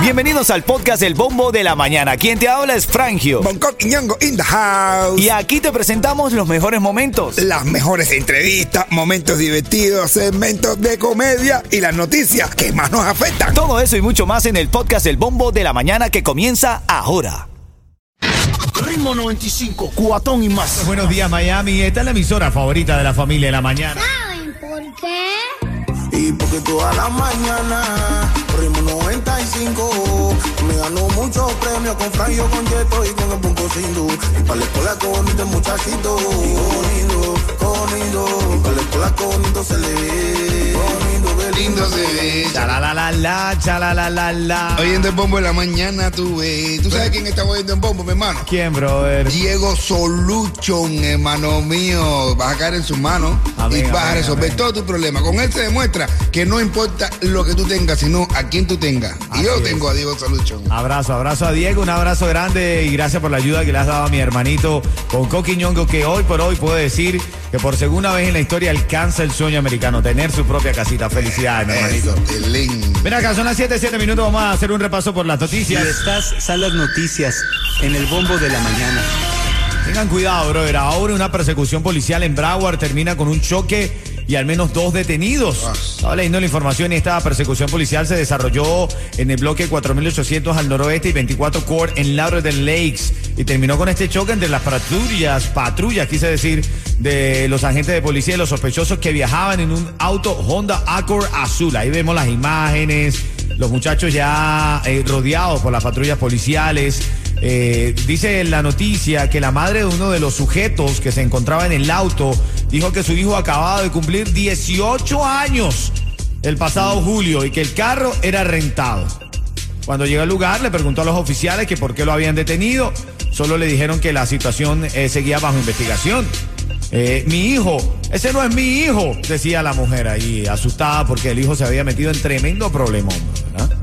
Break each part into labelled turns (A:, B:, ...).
A: Bienvenidos al podcast El Bombo de la Mañana. Quien te habla es Frangio.
B: Bangkok y Ñongo in the house.
A: Y aquí te presentamos los mejores momentos.
B: Las mejores entrevistas, momentos divertidos, segmentos de comedia y las noticias que más nos afectan.
A: Todo eso y mucho más en el podcast El Bombo de la Mañana que comienza ahora.
C: Ritmo 95, cuatón y más.
D: Buenos días, Miami. Esta es la emisora favorita de la familia de la mañana.
E: ¿Saben por qué?
C: Y porque toda la mañana, muchos premios con Franjo, con Yeto y con el Punto Sindu. Y para la escuela con el muchachito, bonito. Para la escuela bonito se le ve, bonito, qué lindo se ve.
D: Chala la la la, chala la la la.
B: Oyendo el bombo de la mañana, tú ves. ¿Tú sabes quién está oyendo el bombo, mi hermano?
D: ¿Quién, brother?
B: Diego Solution, hermano mío. Vas a caer en sus manos y vas a resolver
D: amén.
B: todo tu problema. Con él se demuestra que no importa lo que tú tengas, sino a quién tú tengas. Y yo tengo a Diego Solution.
D: Abrazo, abrazo a Diego, un abrazo grande y gracias por la ayuda que le has dado a mi hermanito con Coquiñongo, que hoy por hoy puedo decir que por segunda vez en la historia alcanza el sueño americano, tener su propia casita. Felicidades, mi hermanito. Mira acá, son las 7, 7 minutos, vamos a hacer un repaso por las
F: Y
D: noticias.
F: estas son las noticias en el bombo de la mañana.
D: Tengan cuidado, brother. Ahora una persecución policial en Broward termina con un choque y al menos dos detenidos. Estaba leyendo la información y esta persecución policial se desarrolló en el bloque 4800 al noroeste y 24 Court en Lauderdale Lakes y terminó con este choque entre las patrullas, patrullas, quise decir, de los agentes de policía y los sospechosos que viajaban en un auto Honda Accord azul. Ahí vemos las imágenes, los muchachos ya eh, rodeados por las patrullas policiales. Eh, dice la noticia que la madre de uno de los sujetos que se encontraba en el auto dijo que su hijo acababa de cumplir 18 años el pasado julio y que el carro era rentado. Cuando llegó al lugar le preguntó a los oficiales que por qué lo habían detenido. Solo le dijeron que la situación eh, seguía bajo investigación. Eh, mi hijo, ese no es mi hijo, decía la mujer ahí, asustada porque el hijo se había metido en tremendo problemón, ¿verdad?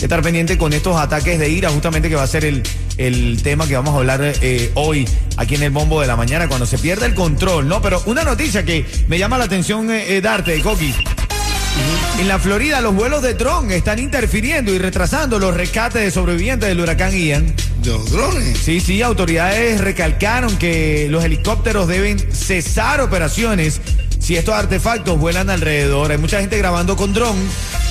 D: Estar pendiente con estos ataques de ira, justamente que va a ser el, el tema que vamos a hablar eh, hoy aquí en el bombo de la mañana, cuando se pierde el control, ¿no? Pero una noticia que me llama la atención eh, eh, darte, Coqui. En la Florida los vuelos de dron están interfiriendo y retrasando los rescates de sobrevivientes del huracán Ian.
B: Los drones.
D: Sí, sí, autoridades recalcaron que los helicópteros deben cesar operaciones si estos artefactos vuelan alrededor. Hay mucha gente grabando con dron.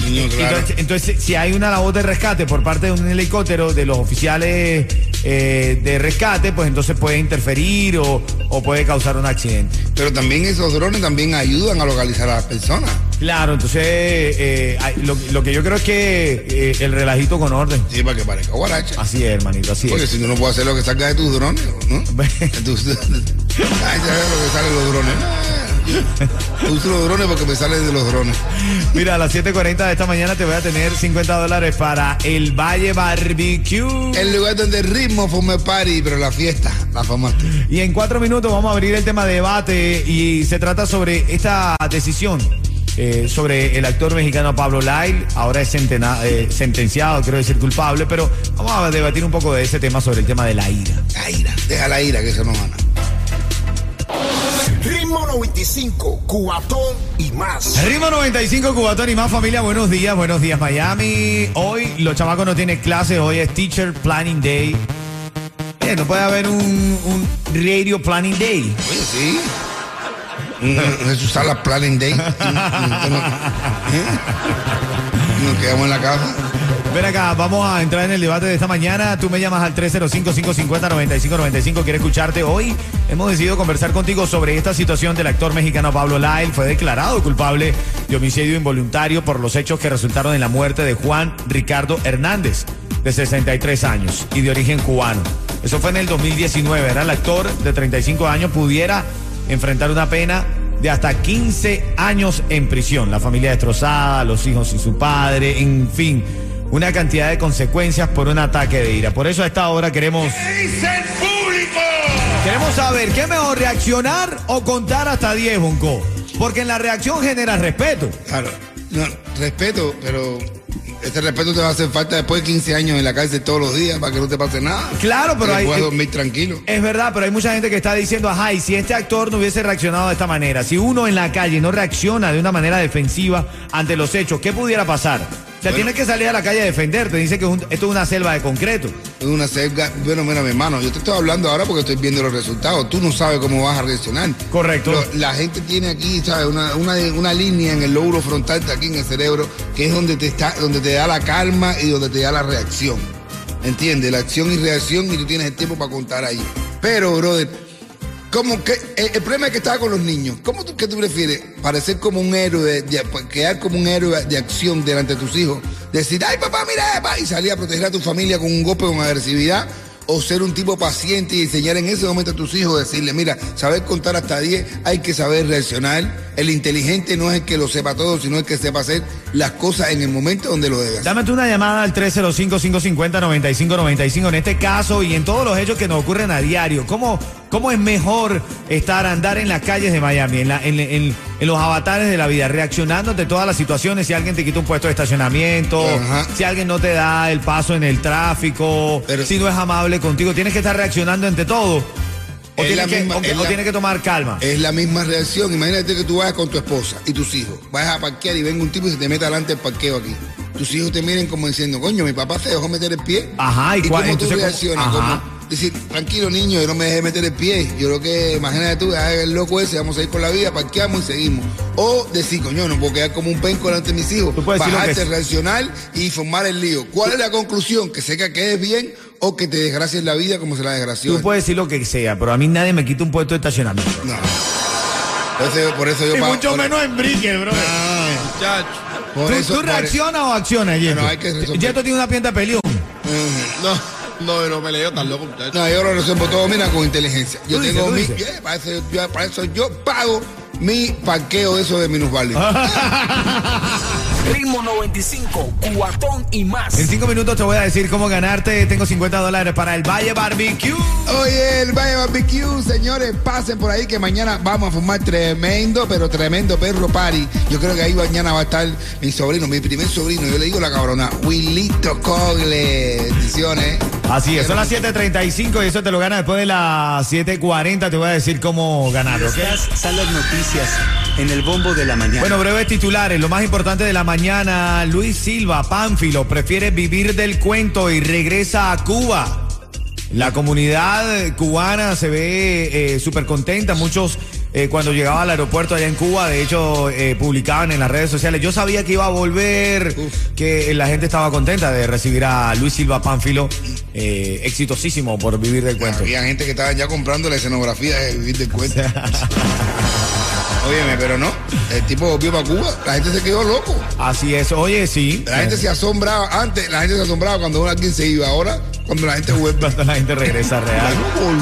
B: Niño, claro.
D: Entonces, entonces, si hay una labor de rescate por parte de un helicóptero, de los oficiales eh, de rescate, pues entonces puede interferir o, o puede causar un accidente.
B: Pero también esos drones también ayudan a localizar a las personas.
D: Claro, entonces eh, lo, lo que yo creo es que eh, el relajito con orden.
B: Sí, para que parezca guaracha.
D: Así es, hermanito, así
B: Porque
D: es.
B: si tú no puedes hacer lo que sacas de tus drones, ¿no? De tus- Ay, ya ves lo que salen los drones. Uso los drones porque me salen de los drones.
D: Mira, a las 7.40 de esta mañana te voy a tener 50 dólares para el Valle Barbecue.
B: El lugar donde el ritmo fue party, pero la fiesta la formaste.
D: Y en cuatro minutos vamos a abrir el tema de debate y se trata sobre esta decisión eh, sobre el actor mexicano Pablo Lyle. Ahora es sentena- eh, sentenciado, quiero decir culpable, pero vamos a debatir un poco de ese tema sobre el tema de la ira.
B: La ira, deja la ira que eso no gana.
C: Ritmo 95, cuatón y más.
D: Ritmo 95 Cubatón y más familia, buenos días, buenos días Miami. Hoy los chamacos no tienen clase, hoy es Teacher Planning Day. Eh, no puede haber un, un Radio Planning Day.
B: Oye, sí. Mm, Eso usar la planning day. ¿eh? Nos quedamos en la casa.
D: Ven acá, vamos a entrar en el debate de esta mañana. Tú me llamas al 305-550-9595. Quiero escucharte hoy. Hemos decidido conversar contigo sobre esta situación del actor mexicano Pablo Lyle. Fue declarado culpable de homicidio involuntario por los hechos que resultaron en la muerte de Juan Ricardo Hernández, de 63 años y de origen cubano. Eso fue en el 2019. Era el actor de 35 años, pudiera enfrentar una pena de hasta 15 años en prisión. La familia destrozada, los hijos y su padre, en fin, una cantidad de consecuencias por un ataque de ira. Por eso a esta hora queremos... Queremos saber, ¿qué es mejor, reaccionar o contar hasta 10, Bonco? Porque en la reacción genera respeto.
B: Claro. No, respeto, pero ese respeto te va a hacer falta después de 15 años en la cárcel todos los días para que no te pase nada.
D: Claro, pero hay-
B: puedas dormir tranquilo.
D: Es verdad, pero hay mucha gente que está diciendo, ajá, y si este actor no hubiese reaccionado de esta manera, si uno en la calle no reacciona de una manera defensiva ante los hechos, ¿qué pudiera pasar? Sea,
B: Bueno.
D: tienes que salir a la calle a defenderte. Dice que es un- esto es una selva de concreto.
B: Es una selva. Bueno, mira, mi hermano, yo te estoy hablando ahora porque estoy viendo los resultados. Tú no sabes cómo vas a reaccionar.
D: Correcto.
B: La gente tiene aquí, ¿sabes? Una, una, una línea en el lóbulo frontal, aquí en el cerebro, que es donde te, está, donde te da la calma y donde te da la reacción. ¿Entiendes? La acción y reacción y tú tienes el tiempo para contar ahí. Pero, brother, como que el, el problema es que estaba con los niños. ¿Cómo tú, qué tú prefieres? Parecer como un héroe, de, de- quedar como un héroe de acción delante de tus hijos. Decir, ay papá, mira, papá", y salir a proteger a tu familia con un golpe, con agresividad. O ser un tipo paciente y enseñar en ese momento a tus hijos, decirle, mira, saber contar hasta 10, hay que saber reaccionar. El inteligente no es el que lo sepa todo, sino el que sepa hacer las cosas en el momento donde lo hacer.
D: Dame una llamada al 305-550-9595 en este caso y en todos los hechos que nos ocurren a diario. ¿Cómo, cómo es mejor estar, andar en las calles de Miami, en, la- en- en- en los avatares de la vida, reaccionando ante todas las situaciones? Si alguien te quita un puesto de estacionamiento,
B: Ajá.
D: si alguien no te da el paso en el tráfico,
B: Pero-
D: si no es amable contigo, tienes que estar reaccionando ante todo. O,
B: Es
D: tienes que, o o
B: la-
D: tienes que tomar calma.
B: Es la misma reacción. Imagínate que tú vayas con tu esposa y tus hijos. Vayas a parquear y venga un tipo y se te meta delante del parqueo aquí. Tus hijos te miren como diciendo, coño, mi papá se dejó meter el pie.
D: Ajá, ¿y
B: ¿y
D: cuál-
B: cómo tú
D: entonces cómo-
B: reaccionas? Decir, tranquilo niño, yo no me dejé meter el pie. Yo creo que, imagínate tú, el loco ese, vamos a ir por la vida, parqueamos y seguimos. O decir, coño, no puedo quedar como un penco delante de mis hijos.
D: Tú puedes decir lo que
B: Bajarte, reaccionar y formar el lío. ¿Cuál es la conclusión? Que sé que quedes bien o que te desgracies la vida como se la desgració.
D: Tú puedes decir lo que sea, pero a mí nadie me quita un puesto de estacionamiento.
B: No. Por eso, por eso yo
D: Y
B: pago-
D: mucho
B: por-
D: menos en Brickell, bro.
E: Muchacho.
B: Por
D: ¿Tú,
B: eso-
D: tú
B: por-
D: reaccionas o accionas, Yeto?
B: Bueno, hay que resolver.
D: Yeto tiene una pierna de peleón.
E: No, no, no peleo tan loco, muchacho.
B: No, yo lo resuelvo todo, mira, con inteligencia. Yo
D: Tú
B: tengo
D: dices,
B: mi.
D: dices.
B: Para, eso, yo, para eso yo pago mi parqueo eso de minusválido.
G: Ritmo 95, cuatón y más.
D: En cinco minutos te voy a decir cómo ganarte. Tengo 50 dólares para el Valle Barbecue.
B: Oye, el Valle Barbecue, señores, pasen por ahí que mañana vamos a fumar tremendo, pero tremendo perro party. Yo creo que ahí mañana va a estar mi sobrino, mi primer sobrino, yo le digo la cabrona, Willito Cogle. Bendiciones.
D: Así es, son las 7.35 y eso te lo ganas después de las 7.40. Te voy a decir cómo ganarlo, ¿ok?
F: Estas son las noticias en el bombo de la mañana.
D: Bueno, breves titulares. Lo más importante de la mañana, Luis Silva, Pánfilo, prefiere vivir del cuento y regresa a Cuba. La comunidad cubana se ve súper contenta. Muchos eh, cuando llegaba al aeropuerto allá en Cuba, de hecho, eh, publicaban en las redes sociales. Yo sabía que iba a volver, que la gente estaba contenta de recibir a Luis Silva Pánfilo, eh, exitosísimo por vivir del cuento.
B: Había gente que estaba ya comprando la escenografía de vivir del cuento. Óyeme, pero no. El tipo volvió para Cuba. La gente se quedó loco.
D: Así es, oye, sí.
B: La gente se asombraba. Antes la gente se asombraba cuando alguien se iba. Ahora, cuando la gente vuelve.
D: Cuando la gente regresa real.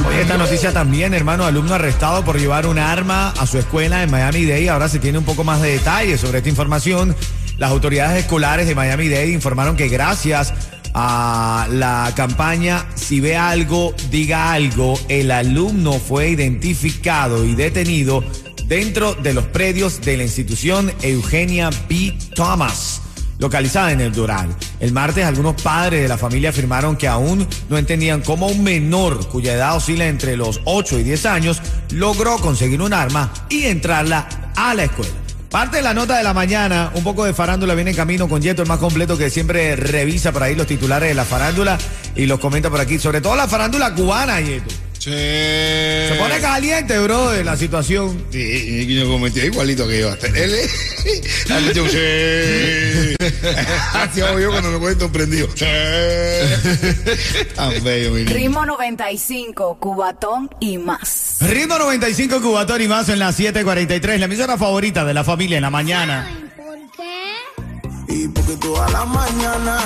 D: Oye, esta noticia también, hermano, alumno arrestado por llevar un arma a su escuela en Miami-Dade. Ahora se tiene un poco más de detalles sobre esta información. Las autoridades escolares de Miami-Dade informaron que gracias a la campaña Si ve algo, diga algo, el alumno fue identificado y detenido dentro de los predios de la institución Eugenia B. Thomas localizada en el Doral. El martes algunos padres de la familia afirmaron que aún no entendían cómo un menor cuya edad oscila entre los 8 y 10 años logró conseguir un arma y entrarla a la escuela. Parte de la nota de la mañana, un poco de farándula viene en camino con Yeto, el más completo que siempre revisa por ahí los titulares de la farándula y los comenta por aquí, sobre todo la farándula cubana, Yeto.
E: Sí.
D: Se pone caliente, bro, de la situación.
B: Sí, y yo cometió igualito que yo. Hasta él es. Un sí. Así hago yo cuando me cuento sorprendido. Sí. Tan bello, mi niño.
H: Ritmo 95, Cubatón y más.
D: Ritmo 95 Cubatón y más en las 7:43, la emisora favorita de la familia en la mañana.
I: Y porque toda la mañana.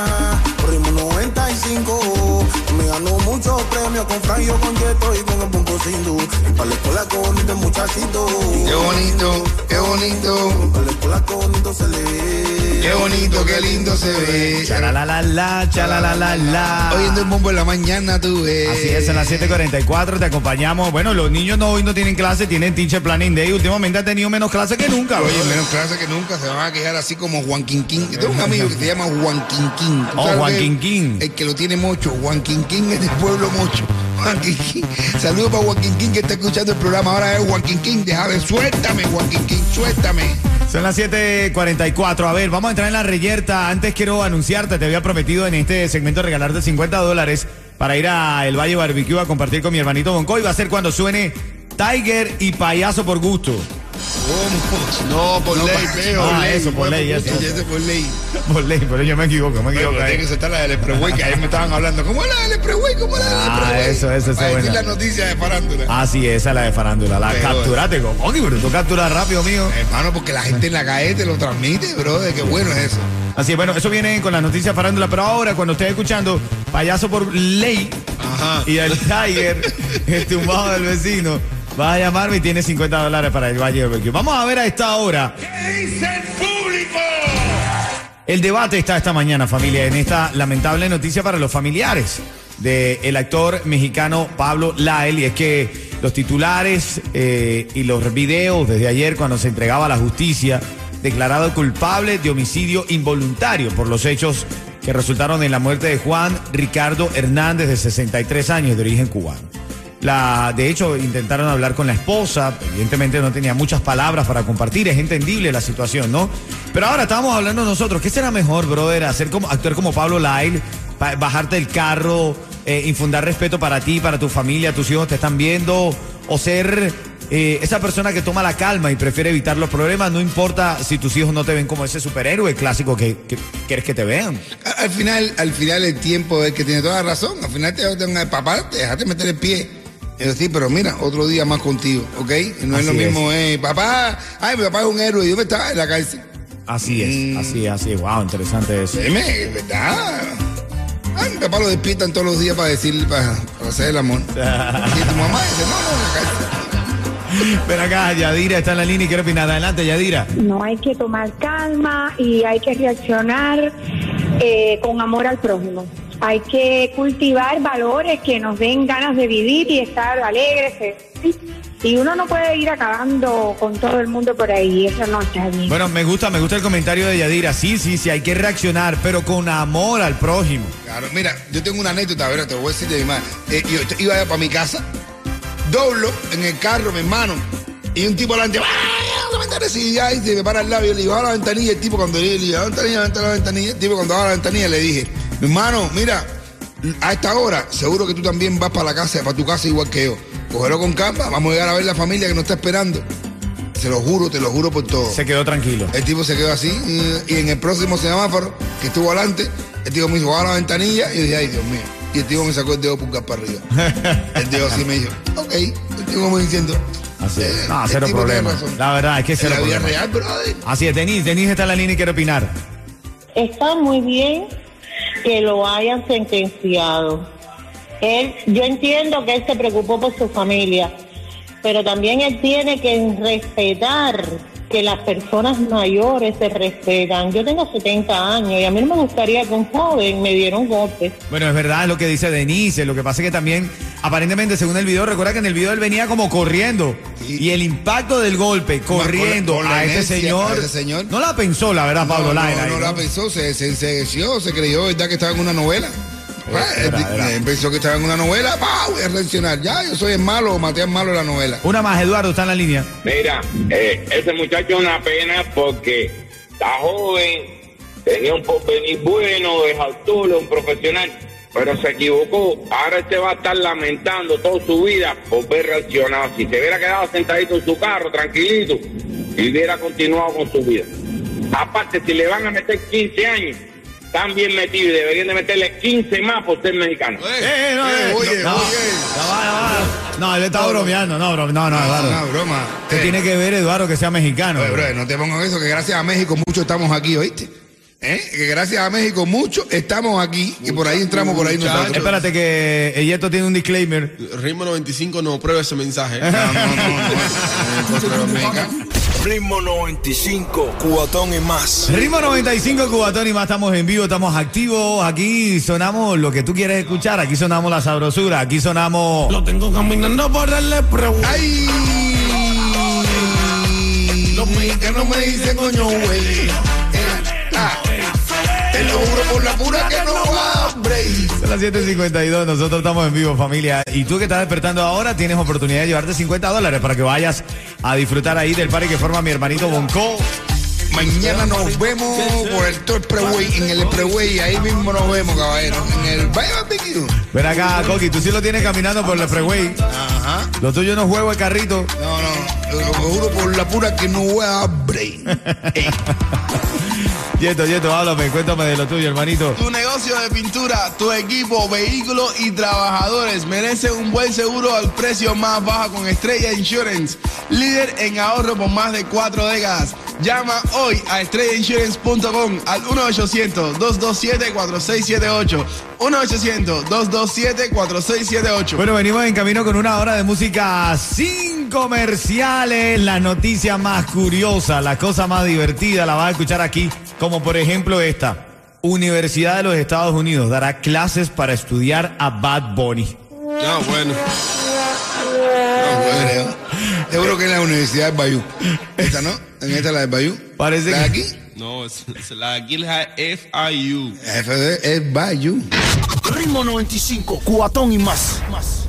I: Ritmo 95 Me ganó muchos premios con Fran, yo con Yeto y con el Punto Sindu Y para la escuela con bonito muchachito.
B: Qué bonito, qué bonito.
I: Para la escuela con bonito se le ve
B: Qué bonito, qué lindo se ve.
D: Chalalalala, chalalalala.
B: Oyendo el bombo en la mañana, tú ves.
D: Así es, en las 7:44 te acompañamos. Bueno, los niños no, hoy no tienen clase, tienen teacher planning day. Últimamente han tenido menos clase que nunca.
B: Oye, menos clase que nunca se van a quejar así como Juan Quinquín. Yo tengo un amigo que se llama Juan Quinquín. ¿Tú
D: Oh, Juan? Quinquín.
B: El que lo tiene mucho. Juan Quinquín es del pueblo mucho. Juan Quinquín. Saludos para Juan Quinquín que está escuchando el programa. Ahora es Juan Quinquín. Déjame, suéltame, Juan Quinquín, suéltame.
D: Son las 7:44. A ver, vamos a entrar en la reyerta. Antes quiero anunciarte, te había prometido en este segmento regalarte 50 dólares para ir a el Valle Barbecue a compartir con mi hermanito Bonco. Y va a ser cuando suene Tiger y Payaso por gusto.
E: No, por ley, feo.
D: Ah,
E: por ley,
D: eso, por ley, eso.
E: ese por ley.
D: Por ley, pero yo me equivoco, me
E: Pero
D: equivoco.
E: tiene que soltar la del Expressway, que ayer me estaban hablando. ¿Cómo es la del Expressway? ¿Cómo es la del
D: Ah,
E: Expressway?
D: eso, eso, eso
E: Para
D: es
E: decir
D: buena.
E: las noticias de farándula.
D: Ah, sí, esa es la de farándula. La
E: Peor.
D: capturate, como pero tú capturas rápido, mío.
E: Hermano, porque la gente en la calle te lo transmite, bro. De qué bueno es eso.
D: Así es, bueno, eso viene con las noticias farándula, pero ahora cuando estés escuchando Payaso por ley
E: Ajá.
D: y el Tiger, el tumbado del vecino, vas a llamarme y tienes 50 dólares para el Valle Barbecue. Vamos a ver a esta hora.
E: ¿Qué dice el público?
D: El debate está esta mañana, familia, en esta lamentable noticia para los familiares del actor mexicano Pablo Lael, y es que los titulares eh, y los videos desde ayer cuando se entregaba a la justicia, declarado culpable de homicidio involuntario por los hechos que resultaron en la muerte de Juan Ricardo Hernández, de 63 años, de origen cubano. La, de hecho, intentaron hablar con la esposa, evidentemente no tenía muchas palabras para compartir, es entendible la situación, ¿no? Pero ahora estábamos hablando nosotros, ¿qué será mejor, brother? Hacer como, actuar como Pablo Lyle, bajarte del carro, eh, infundar respeto para ti, para tu familia, tus hijos te están viendo, o ser eh, esa persona que toma la calma y prefiere evitar los problemas, no importa si tus hijos no te ven como ese superhéroe clásico que, quieres que te vean.
B: Al- Al final, al final el tiempo es que tiene toda la razón. Al final te te- papá, te meter el pie. Yo, sí, pero mira, otro día más contigo, ¿ok? No es lo
D: Así es.
B: mismo, eh, papá, ay, mi papá es un héroe, yo me estaba en la cárcel.
D: Así es, así es, así es. Wow, interesante eso.
B: Dime, ¿verdad? Ay, mi papá lo despiertan todos los días para decirle, para, para hacer el amor. y tu mamá dice, no, no, en la cárcel.
D: Ven acá, Yadira está en la línea y quiere opinar. Adelante, Yadira.
J: No hay que tomar calma y hay que reaccionar eh, con amor al prójimo. Hay que cultivar valores que nos den ganas de vivir y estar alegres. Y uno no puede ir acabando con todo el mundo por ahí, eso no está bien.
D: Bueno, me gusta, me gusta el comentario de Yadira. Sí, sí, sí, hay que reaccionar, pero con amor al prójimo.
B: Claro, mira, yo tengo una anécdota, a ver, te voy a decir de mi madre. Eh, yo iba para mi casa, doblo en el carro, mi hermano, y un tipo adelante, ¡ah! una ventanilla, y se me para y yo le digo, a la ventanilla, el tipo cuando le digo, a la ventanilla, a la ventanilla, el tipo cuando va a la ventanilla le dije, mi hermano, mira, a esta hora, seguro que tú también vas para la casa, para tu casa igual que yo. Cógelo con calma, vamos a llegar a ver la familia que nos está esperando. Se lo juro, te lo juro por todo.
D: Se quedó tranquilo.
B: El tipo se quedó así y en el próximo semáforo que estuvo adelante, el tipo me dijo, a la ventanilla y yo dije, ay Dios mío. Y el tipo me sacó el dedo pulgar para arriba. El dedo así me dijo, ok. El tipo me diciendo,
D: Así es.
B: eh,
D: No, cero problema.
B: razón.
D: La verdad, es que cero
B: la vida
D: problema.
B: real, brother.
D: Así es, Denise. Denise está en la línea y quiere opinar.
K: Está muy bien que lo hayan sentenciado. Él, yo entiendo que él se preocupó por su familia, pero también él tiene que respetar que las personas mayores se respetan. Yo tengo 70 años y a mí no me gustaría que un joven me diera un golpe.
D: Bueno, es verdad es lo que dice Denise. Lo que pasa es que también, aparentemente, según el video, recuerda que en el video él venía como corriendo. Y el impacto del golpe, corriendo
B: con la
D: a,
B: inercia,
D: señor,
B: a ese señor.
D: No la pensó, la verdad, Pablo
B: no,
D: Laira.
B: no, la pensó, se, se, se ensegueció, se creyó, ¿verdad? Que estaba en una novela. Él pensó que estaba en una novela, ¡pau! Voy a reaccionar. Ya, yo soy el malo, maté al malo de la novela.
D: Una más, Eduardo está en la línea.
L: Mira, eh, ese muchacho es una pena porque está joven, tenía un porvenir bueno, es autor, es un profesional, pero se equivocó. Ahora este va a estar lamentando toda su vida por ver reaccionado. Si se hubiera quedado sentadito en su carro, tranquilito, y hubiera continuado con su vida. Aparte, si le van a meter 15 años, están bien metidos y deberían de meterle 15 más por ser mexicano.
D: Eh, no, eh,
B: oye,
D: no,
B: oye.
D: va. No, él está bromeando, no, bro, no, no, Eduardo.
B: Una broma.
D: ¿Qué
B: Eh,
D: tiene que ver, Eduardo, que sea mexicano?
B: Oye, bro, no te pongan eso, que gracias a México muchos estamos aquí, ¿oíste? ¿Eh? Que gracias a México muchos estamos aquí y por ahí entramos, por ahí nosotros.
D: Espérate que Eyeto tiene un disclaimer.
E: Ritmo 95 no prueba ese mensaje.
B: No, no, no, no. Los mexicanos.
G: Ritmo 95, cubatón y más.
D: Ritmo 95 Cubatón y más estamos en vivo, estamos activos. Aquí sonamos lo que tú quieres escuchar. Aquí sonamos la sabrosura. Aquí sonamos.
C: Lo tengo caminando por el Expressway.
B: ¡Ay!
C: Los mexicanos me dicen coño, güey.
B: Ah, te lo juro por la pura que no
D: las 7:52. Nosotros estamos en vivo, familia. Y tú que estás despertando ahora, tienes oportunidad de llevarte 50 dólares para que vayas a disfrutar ahí del party que forma mi hermanito Bonco.
B: Mañana nos vemos por el Tour Expressway, en el Expressway, ahí mismo nos vemos, caballero. En el Valle Barbecue.
D: Ven acá, Coqui, tú sí lo tienes caminando por el freeway.
B: Ajá.
D: Lo tuyo no juego de carrito.
B: No, no, lo juro por la pura que no voy a. Ey.
D: Yeto, Yeto, háblame, cuéntame de lo tuyo, hermanito.
M: Tu negocio de pintura, tu equipo, vehículos y trabajadores merece un buen seguro al precio más bajo con Estrella Insurance, líder en ahorro por más de cuatro décadas. Llama hoy a estrellainsurance.com al 1-800-227-4678. 1-800-227-4678.
D: Bueno, venimos en camino con una hora de música sin comerciales. Las noticias más curiosas, la cosa más divertida, la vas a escuchar aquí. Como por ejemplo esta. Universidad de los Estados Unidos dará clases para estudiar a Bad Bunny.
M: No, bueno.
B: No creo. Seguro que es la Universidad de Bayou. Esta, ¿no? En esta la de Bayou.
D: Parece
B: ¿La de aquí?
M: No, es, es la la FIU.
B: Bayou.
G: Ritmo 95, cuatón y más. más.